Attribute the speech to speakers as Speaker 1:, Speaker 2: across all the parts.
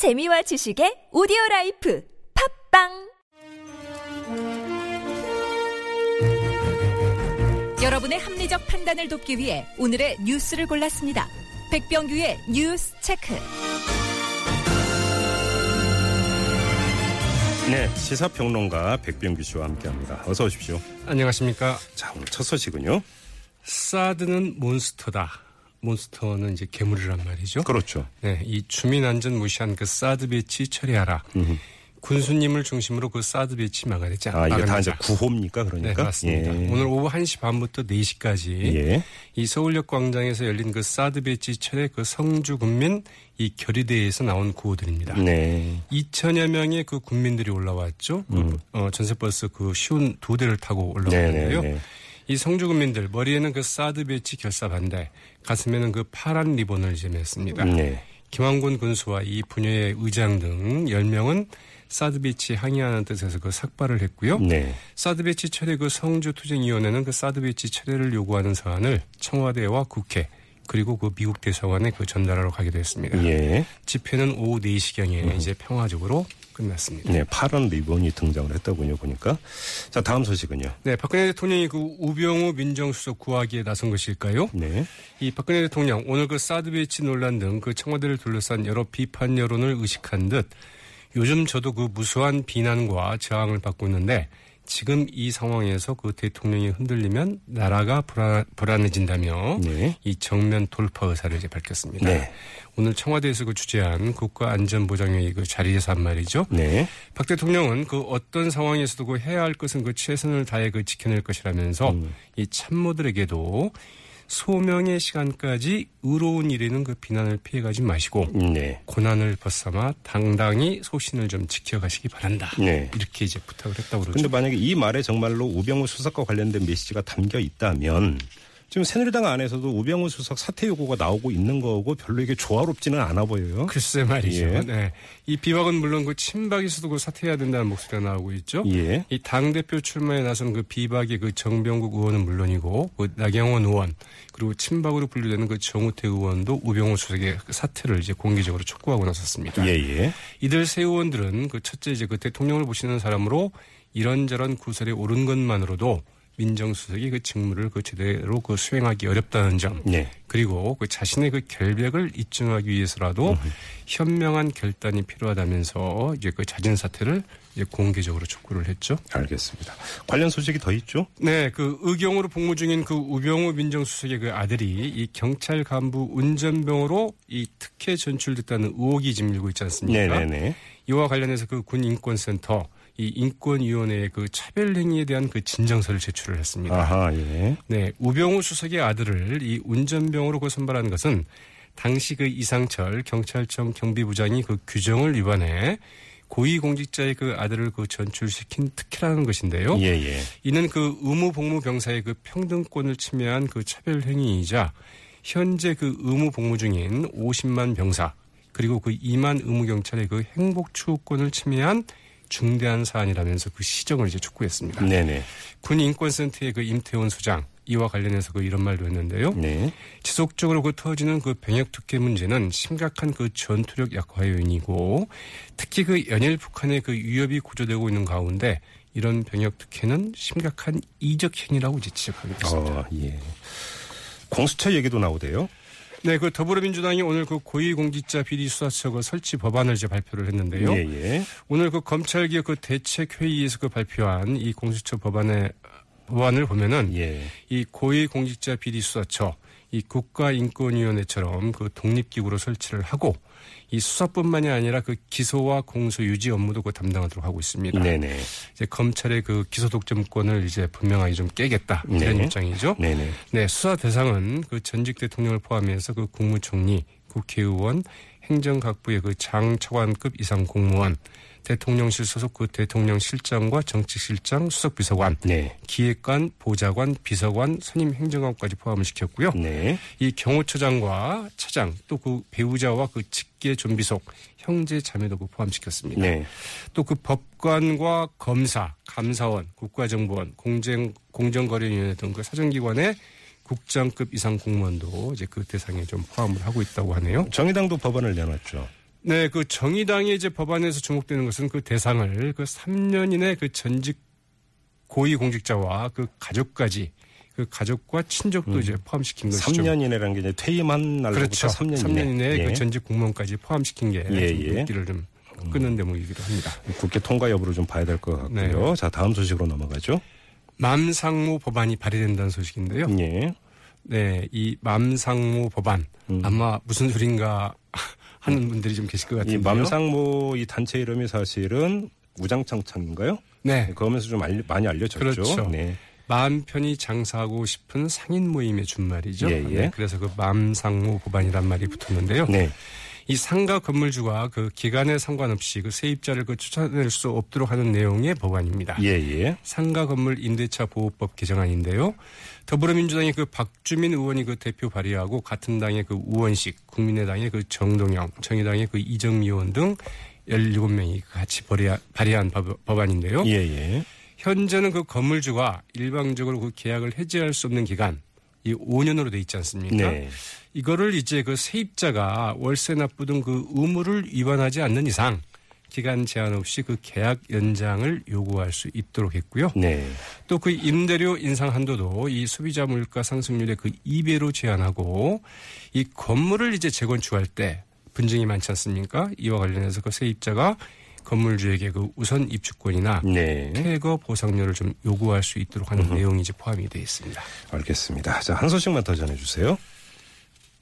Speaker 1: 재미와 지식의 오디오 life 팟빵 여러분의 합리적 판단을 돕기 위해 오늘의 뉴스를 골랐습니다. 백병규의 뉴스 체크.
Speaker 2: 네, 시사평론가 백병규 씨와 함께합니다. 어서 오십시오.
Speaker 3: 안녕하십니까.
Speaker 2: 자, 오늘 첫 소식은요.
Speaker 3: 사드는 monster다. monster는 이제 괴물이란 말이죠.
Speaker 2: 그렇죠.
Speaker 3: 네, 이 주민 안전 무시한 그 사드 배치 철회하라. 군수님을 중심으로 그 사드 배치 막아내자.
Speaker 2: 아, 이게 다. 이제 구호입니까?
Speaker 3: 네,
Speaker 2: 그러니까.
Speaker 3: 맞습니다.
Speaker 2: 예.
Speaker 3: 오늘 오후 1시 반부터 4시까지
Speaker 2: 예.
Speaker 3: 이 서울역 광장에서 열린 그 사드 배치 철회 그 성주 군민 이 결의대회에서 나온 구호들입니다.
Speaker 2: 네.
Speaker 3: 2천여 명의 그 군민들이 올라왔죠. 그, 어, 전세버스 그 쉰두 대를 타고 올라왔는데요.
Speaker 2: 음. 네, 네, 네.
Speaker 3: 이 성주 군민들 머리에는 그 사드 배치 결사 반대, 가슴에는 그 파란 리본을 이제 맸습니다.
Speaker 2: 네.
Speaker 3: 김항곤 군수와 이 군의회 의장 등 10명은 사드 배치 항의하는 뜻에서 그 삭발을 했고요.
Speaker 2: 네.
Speaker 3: 사드 배치 철회 그 성주 투쟁위원회는 그 사드 배치 철회를 요구하는 서한을 청와대와 국회 그리고 그 미국 대사관에 그 전달하러 가기도 했습니다.
Speaker 2: 예.
Speaker 3: 집회는 오후 4시경에 이제 평화적으로 끝났습니다.
Speaker 2: 네, 파란 리본이 등장을 했더군요, 보니까. 자, 다음 소식은요.
Speaker 3: 네, 박근혜 대통령이 그 우병우 민정수석 구하기에 나선 것일까요?
Speaker 2: 네.
Speaker 3: 이 박근혜 대통령 오늘 그 사드 배치 논란 등 그 청와대를 둘러싼 여러 비판 여론을 의식한 듯 요즘 저도 그 무수한 비난과 저항을 받고 있는데 지금 이 상황에서 그 대통령이 흔들리면 나라가 불안, 불안해진다며
Speaker 2: 네.
Speaker 3: 이 정면 돌파 의사를 이제 밝혔습니다.
Speaker 2: 네.
Speaker 3: 오늘 청와대에서 그 주재한 국가안전보장회의 그 자리에서 한 말이죠.
Speaker 2: 네.
Speaker 3: 박 대통령은 그 어떤 상황에서도 그 해야 할 것은 그 최선을 다해 그 지켜낼 것이라면서
Speaker 2: 음.
Speaker 3: 이 참모들에게도 소명의 시간까지 의로운 일에는 그 비난을 피해가지 마시고
Speaker 2: 네.
Speaker 3: 고난을 벗삼아 당당히 소신을 좀 지켜가시기 바란다.
Speaker 2: 네.
Speaker 3: 이렇게 이제 부탁을 했다고 그러죠.
Speaker 2: 근데 만약에 이 말에 정말로 우병우 수석과 관련된 메시지가 담겨 있다면 지금 새누리당 안에서도 우병우 수석 사퇴 요구가 나오고 있는 거고 별로 이게 조화롭지는 않아 보여요.
Speaker 3: 글쎄 말이죠.
Speaker 2: 예.
Speaker 3: 네. 이 비박은 물론 그 친박에서도 그 사퇴해야 된다는 목소리가 나오고 있죠.
Speaker 2: 예.
Speaker 3: 이 당 대표 출마에 나선 그 비박의 그 정병국 의원은 물론이고 그 나경원 의원 그리고 친박으로 분류되는 그 정우태 의원도 우병우 수석의 그 사퇴를 이제 공개적으로 촉구하고 나섰습니다.
Speaker 2: 예, 예.
Speaker 3: 이들 세 의원들은 그 첫째 이제 그 대통령을 보시는 사람으로 이런저런 구설에 오른 것만으로도 민정수석이 그 직무를 그 제대로 그 수행하기 어렵다는 점.
Speaker 2: 네.
Speaker 3: 그리고 그 자신의 그 결백을 입증하기 위해서라도 현명한 결단이 필요하다면서 이제 그 자진 사퇴를 이제 공개적으로 촉구를 했죠.
Speaker 2: 알겠습니다. 관련 소식이 더 있죠?
Speaker 3: 네, 그 의경으로 복무 중인 그 우병우 민정수석의 그 아들이 이 경찰 간부 운전병으로 이 특혜 전출됐다는 의혹이 지금 일고 있지 않습니까?
Speaker 2: 네네네.
Speaker 3: 이와 관련해서 그 군 인권센터 이 인권위원회에 그 차별 행위에 대한 그 진정서를 제출을 했습니다.
Speaker 2: 아하, 예.
Speaker 3: 네, 우병우 수석의 아들을 이 운전병으로 그 선발한 것은 당시 그 이상철 경찰청 경비부장이 그 규정을 위반해 고위공직자의 그 아들을 그 전출시킨 특혜라는 것인데요.
Speaker 2: 예, 예.
Speaker 3: 이는 그 의무 복무 병사의 그 평등권을 침해한 그 차별 행위이자 현재 그 의무 복무 중인 50만 병사 그리고 그 2만 의무 경찰의 그 행복 추구권을 침해한 중대한 사안이라면서 그 시정을 이제 촉구했습니다.
Speaker 2: 네네.
Speaker 3: 군 인권센터의 그 임태원 수장 이와 관련해서 그 이런 말도 했는데요.
Speaker 2: 네.
Speaker 3: 지속적으로 그 터지는 그 병역 특혜 문제는 심각한 그 전투력 약화 요인이고 특히 그 연일 북한의 그 위협이 고조되고 있는 가운데 이런 병역 특혜는 심각한 이적 행위라고 이제 지적하고 있습니다.
Speaker 2: 어, 예. 공수처 얘기도 나오대요.
Speaker 3: 네, 그 더불어민주당이 오늘 그 고위공직자 비리 수사처가 설치 법안을 이제 발표를 했는데요.
Speaker 2: 예, 예.
Speaker 3: 오늘 그 검찰개혁 그 대책 회의에서 그 발표한 이 공수처 법안의 법안을 보면은
Speaker 2: 예.
Speaker 3: 이 고위공직자 비리 수사처, 이 국가인권위원회처럼 그 독립기구로 설치를 하고 이 수사뿐만이 아니라 그 기소와 공소 유지 업무도 그 담당하도록 하고 있습니다.
Speaker 2: 네네.
Speaker 3: 이제 검찰의 그 기소 독점권을 이제 분명하게 좀 깨겠다 이런
Speaker 2: 네.
Speaker 3: 입장이죠.
Speaker 2: 네네.
Speaker 3: 네, 수사 대상은 그 전직 대통령을 포함해서 그 국무총리, 국회의원, 행정각부의 그 장차관급 이상 공무원, 대통령실 소속 그 대통령 실장과 정책실장, 수석비서관,
Speaker 2: 네.
Speaker 3: 기획관, 보좌관, 비서관, 선임 행정관까지 포함을 시켰고요.
Speaker 2: 네.
Speaker 3: 이 경호처장과 차장 또 그 배우자와 그 직계 좀비 속 형제 자매도 그 포함시켰습니다.
Speaker 2: 네.
Speaker 3: 또 그 법관과 검사, 감사원, 국가정보원, 공정 공정거래위원회 등 그 사정기관의 국장급 이상 공무원도 이제 그 대상에 좀 포함을 하고 있다고 하네요.
Speaker 2: 정의당도 법안을 내놨죠.
Speaker 3: 네, 그 정의당이 이제 법안에서 주목되는 것은 그 대상을 그 3년 이내 그 전직 고위 공직자와 그 가족까지 그 가족과 친족도 음. 이제 포함시킨 것이죠.
Speaker 2: 3년 이내라는 게 이제 퇴임한 날로부터
Speaker 3: 그렇죠.
Speaker 2: 3년,
Speaker 3: 3년 이내,
Speaker 2: 이내
Speaker 3: 예.
Speaker 2: 그
Speaker 3: 전직 공무원까지 포함시킨 게 예, 예. 길을 좀 끄는 대목이기도 합니다.
Speaker 2: 국회 통과 여부를 좀 봐야 될 것 같고요. 네. 자, 다음 소식으로 넘어가죠.
Speaker 3: 맘상무 법안이 발의된다는 소식인데요.
Speaker 2: 예.
Speaker 3: 네, 이 맘상무 법안 음. 아마 무슨 소린가 하는 분들이 좀 계실 것 같은데요.
Speaker 2: 이 맘상무 이 단체 이름이 사실은 우장창창인가요?
Speaker 3: 네.
Speaker 2: 그러면서 좀 알리, 많이 알려졌죠.
Speaker 3: 그렇죠.
Speaker 2: 네.
Speaker 3: 마음 편히 장사하고 싶은 상인 모임의 준말이죠.
Speaker 2: 예, 예.
Speaker 3: 네, 그래서 그 맘상무 법안이란 말이 붙었는데요.
Speaker 2: 네.
Speaker 3: 이 상가 건물주가 그 기간에 상관없이 그 세입자를 그 추천할 수 없도록 하는 내용의 법안입니다.
Speaker 2: 예, 예.
Speaker 3: 상가 건물 임대차 보호법 개정안인데요. 더불어민주당의 그 박주민 의원이 그 대표 발의하고 같은 당의 그 우원식, 국민의당의 그 정동영, 정의당의 그 이정미 의원 등 17명이 같이 발의한 법안인데요.
Speaker 2: 예, 예.
Speaker 3: 현재는 그 건물주가 일방적으로 그 계약을 해지할 수 없는 기간 이 5년으로 돼 있지 않습니까?
Speaker 2: 네.
Speaker 3: 이거를 이제 그 세입자가 월세 납부 등 그 의무를 위반하지 않는 이상 기간 제한 없이 그 계약 연장을 요구할 수 있도록 했고요.
Speaker 2: 네.
Speaker 3: 또 그 임대료 인상 한도도 이 소비자 물가 상승률의 그 2배로 제한하고 이 건물을 이제 재건축할 때 분쟁이 많지 않습니까? 이와 관련해서 그 세입자가 건물주에게 그 우선 입주권이나
Speaker 2: 네.
Speaker 3: 퇴거 보상료를 좀 요구할 수 있도록 하는 내용이 이제 포함이 되어 있습니다.
Speaker 2: 알겠습니다. 자, 한 소식만 더 전해 주세요.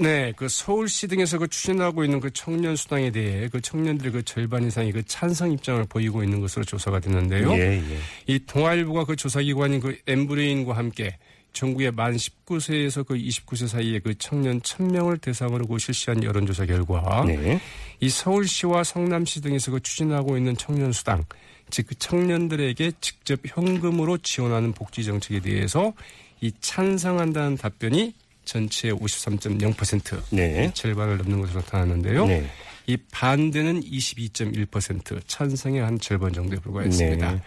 Speaker 3: 네, 그 서울시 등에서 그 추진하고 있는 그 청년 수당에 대해 그 청년들의 그 절반 이상이 그 찬성 입장을 보이고 있는 것으로 조사가 됐는데요.
Speaker 2: 예, 예.
Speaker 3: 이 동아일보가 그 조사기관인 그 엠브레인과 함께 전국의 만 19세에서 그 29세 사이의 그 청년 1000명을 대상으로 그 실시한 여론조사 결과
Speaker 2: 네.
Speaker 3: 이 서울시와 성남시 등에서 그 추진하고 있는 청년 수당 즉 그 청년들에게 직접 현금으로 지원하는 복지 정책에 대해서 이 찬성한다는 답변이 전체의 53.0%
Speaker 2: 네.
Speaker 3: 절반을 넘는 것으로 나타났는데요.
Speaker 2: 네.
Speaker 3: 이 반대는 22.1% 찬성의 한 절반 정도에 불과했습니다.
Speaker 2: 네.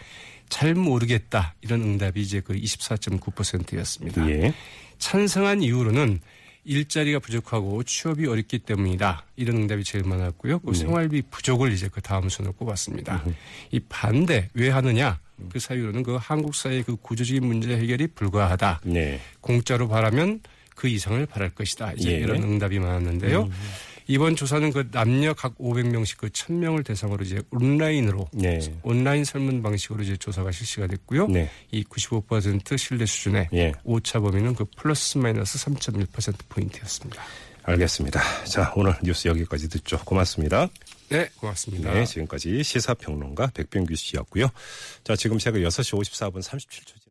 Speaker 3: 잘 모르겠다 이런 응답이 이제 그 24.9%였습니다.
Speaker 2: 예.
Speaker 3: 찬성한 이유로는 일자리가 부족하고 취업이 어렵기 때문이다. 이런 응답이 제일 많았고요. 그
Speaker 2: 네.
Speaker 3: 생활비 부족을 이제 그 다음 순으로 꼽았습니다. 이 반대 왜 하느냐? 그 사유로는 그 한국 사회의 그 구조적인 문제 해결이 불가하다.
Speaker 2: 네.
Speaker 3: 공짜로 바라면 그 이상을 바랄 것이다. 이제
Speaker 2: 예.
Speaker 3: 이런 응답이 많았는데요. 이번 조사는 그 남녀 각 500명씩 그 1000명을 대상으로 이제 온라인으로
Speaker 2: 네.
Speaker 3: 온라인 설문 방식으로 이제 조사가 실시가 됐고요.
Speaker 2: 네.
Speaker 3: 이95% 신뢰 수준의
Speaker 2: 예.
Speaker 3: 오차 범위는 그 플러스 마이너스 3.1% 포인트였습니다.
Speaker 2: 알겠습니다. 자, 오늘 뉴스 여기까지 듣죠. 고맙습니다.
Speaker 3: 네, 고맙습니다.
Speaker 2: 네, 지금까지 시사평론가 백병규 씨였고요. 자, 지금 새가 6시 54분 37초.